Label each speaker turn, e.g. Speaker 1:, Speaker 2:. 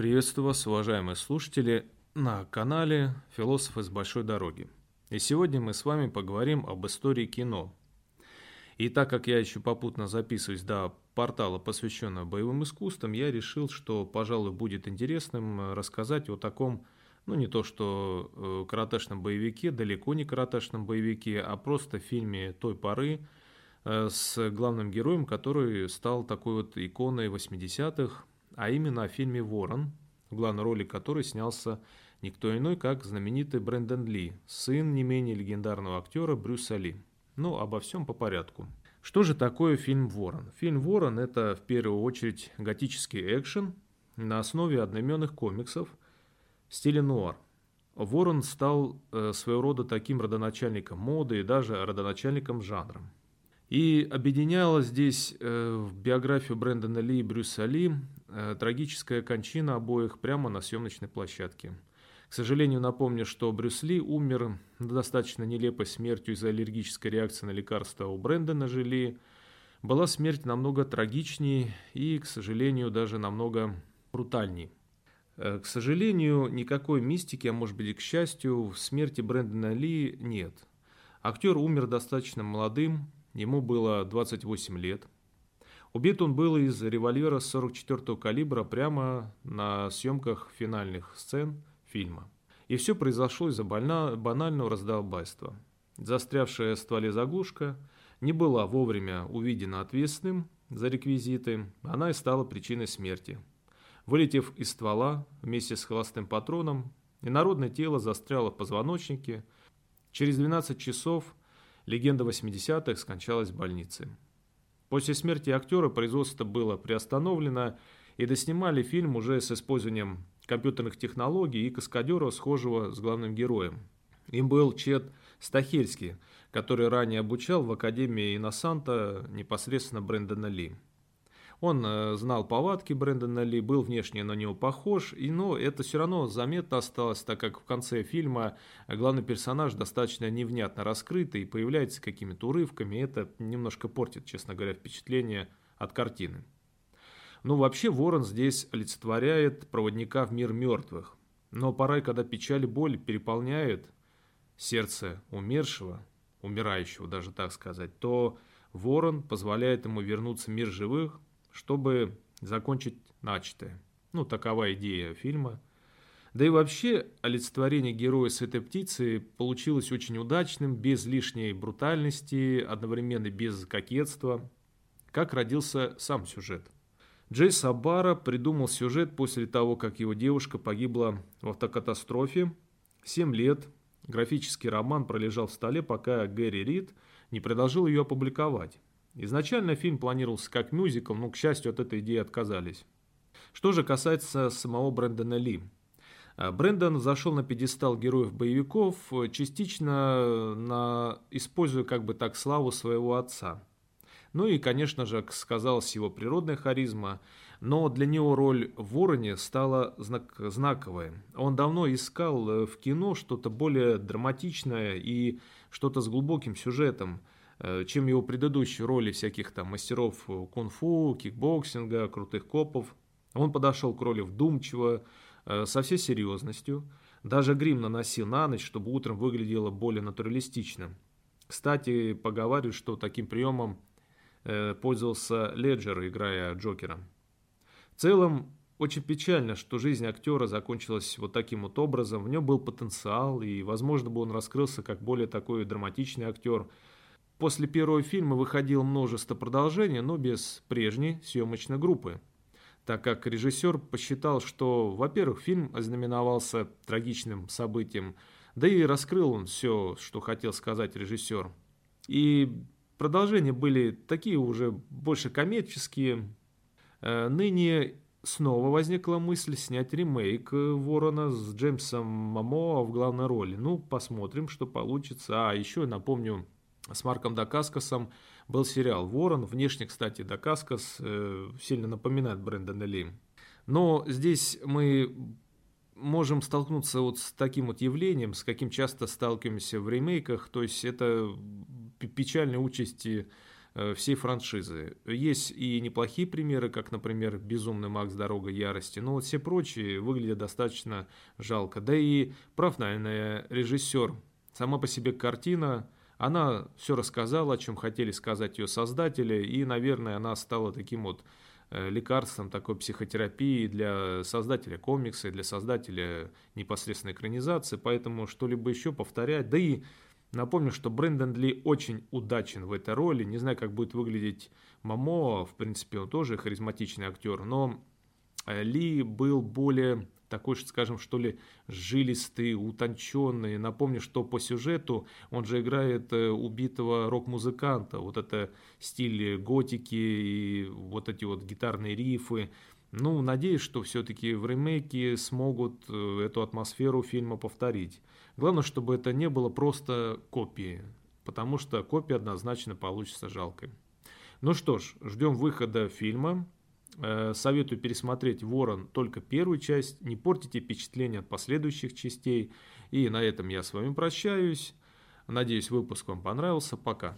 Speaker 1: Приветствую вас, уважаемые слушатели, на канале «Философ из большой дороги». И сегодня мы с вами поговорим об истории кино. И так как я еще попутно записываюсь до портала, посвященного боевым искусствам, я решил, что, пожалуй, будет интересным рассказать о таком, ну не то что э, каратешном боевике, далеко не каратешном боевике, а просто фильме той поры э, с главным героем, который стал такой вот иконой 80-х, а именно о фильме «Ворон», в главной роли которой снялся никто иной, как знаменитый Брэндон Ли, сын не менее легендарного актера Брюса Ли. Но ну, обо всем по порядку. Что же такое фильм «Ворон»? Фильм «Ворон» — это в первую очередь готический экшен на основе одноименных комиксов в стиле нуар. Ворон стал э, своего рода таким родоначальником моды и даже родоначальником жанра. И объединяла здесь э, в биографию Брэндона Ли и Брюса Ли э, трагическая кончина обоих прямо на съемочной площадке. К сожалению, напомню, что Брюс Ли умер достаточно нелепой смертью из-за аллергической реакции на лекарства у Брэндона же. Была смерть намного трагичнее и, к сожалению, даже намного брутальней. Э, к сожалению, никакой мистики, а может быть и к счастью, в смерти Брэндона Ли нет. Актер умер достаточно молодым, Ему было 28 лет. Убит он был из револьвера 44-го калибра прямо на съемках финальных сцен фильма. И все произошло из-за банального раздолбайства. Застрявшая в стволе заглушка не была вовремя увидена ответственным за реквизиты, она и стала причиной смерти. Вылетев из ствола вместе с холостым патроном, инородное тело застряло в позвоночнике. Через 12 часов Легенда 80-х скончалась в больнице. После смерти актера производство было приостановлено, и доснимали фильм уже с использованием компьютерных технологий и каскадера, схожего с главным героем. Им был Чет Стахельский, который ранее обучал в Академии Иносанта непосредственно Брэндона Ли. Он э, знал повадки Брэндона Ли, был внешне на него похож, и, но это все равно заметно осталось, так как в конце фильма главный персонаж достаточно невнятно раскрытый и появляется какими-то урывками, и это немножко портит, честно говоря, впечатление от картины. Ну, вообще, Ворон здесь олицетворяет проводника в мир мертвых. Но порой, когда печаль и боль переполняют сердце умершего, умирающего даже так сказать, то Ворон позволяет ему вернуться в мир живых, чтобы закончить начатое. Ну, такова идея фильма. Да и вообще, олицетворение героя с этой птицы получилось очень удачным, без лишней брутальности, одновременно без кокетства. Как родился сам сюжет. Джей Сабара придумал сюжет после того, как его девушка погибла в автокатастрофе. Семь лет графический роман пролежал в столе, пока Гэри Рид не предложил ее опубликовать. Изначально фильм планировался как мюзикл, но, к счастью, от этой идеи отказались. Что же касается самого Брэндона Ли. А, Брэндон зашел на пьедестал героев-боевиков, частично на, используя как бы так славу своего отца. Ну и, конечно же, сказалась его природная харизма, но для него роль в «Вороне» стала знак, знаковой. Он давно искал э, в кино что-то более драматичное и что-то с глубоким сюжетом – Э, чем его предыдущие роли всяких там мастеров э, кунг-фу, кикбоксинга, крутых копов. Он подошел к роли вдумчиво, э, со всей серьезностью. Даже грим наносил на ночь, чтобы утром выглядело более натуралистично. Кстати, поговаривают, что таким приемом пользовался Леджер, играя Джокера. В целом, очень печально, что жизнь актера закончилась вот таким вот образом. В нем был потенциал, и, возможно, бы он раскрылся как более такой драматичный актер – После первого фильма выходило множество продолжений, но без прежней съемочной группы, так как режиссер посчитал, что, во-первых, фильм ознаменовался трагичным событием, да и раскрыл он все, что хотел сказать режиссер. И продолжения были такие уже больше коммерческие. Э, ныне снова возникла мысль снять ремейк «Ворона» с Джеймсом Мамо в главной роли. Ну, посмотрим, что получится. А, еще напомню, с Марком Дакаскасом был сериал «Ворон». Внешне, кстати, Дакаскас э, сильно напоминает Брэндона Ли. Но здесь мы можем столкнуться вот с таким вот явлением, с каким часто сталкиваемся в ремейках. То есть это печальные участи э, всей франшизы. Есть и неплохие примеры, как, например, «Безумный Макс. Дорога ярости», но вот все прочие выглядят достаточно жалко. Да и прав, наверное, режиссер. Сама по себе картина, она все рассказала, о чем хотели сказать ее создатели, и, наверное, она стала таким вот Э, лекарством такой психотерапии для создателя комикса и для создателя непосредственной экранизации, поэтому что-либо еще повторять. Да и напомню, что Брэндон Ли очень удачен в этой роли. Не знаю, как будет выглядеть Мамо, в принципе, он тоже харизматичный актер, но э, Ли был более такой, скажем, что ли, жилистый, утонченный. Напомню, что по сюжету он же играет э, убитого рок-музыканта. Вот это стиль готики и вот эти вот гитарные рифы. Ну, надеюсь, что все-таки в ремейке смогут э, эту атмосферу фильма повторить. Главное, чтобы это не было просто копией, потому что копия однозначно получится жалкой. Ну что ж, ждем выхода фильма. Э, советую пересмотреть «Ворон» только первую часть, не портите впечатление от последующих частей. И на этом я с вами прощаюсь. Надеюсь, выпуск вам понравился. Пока.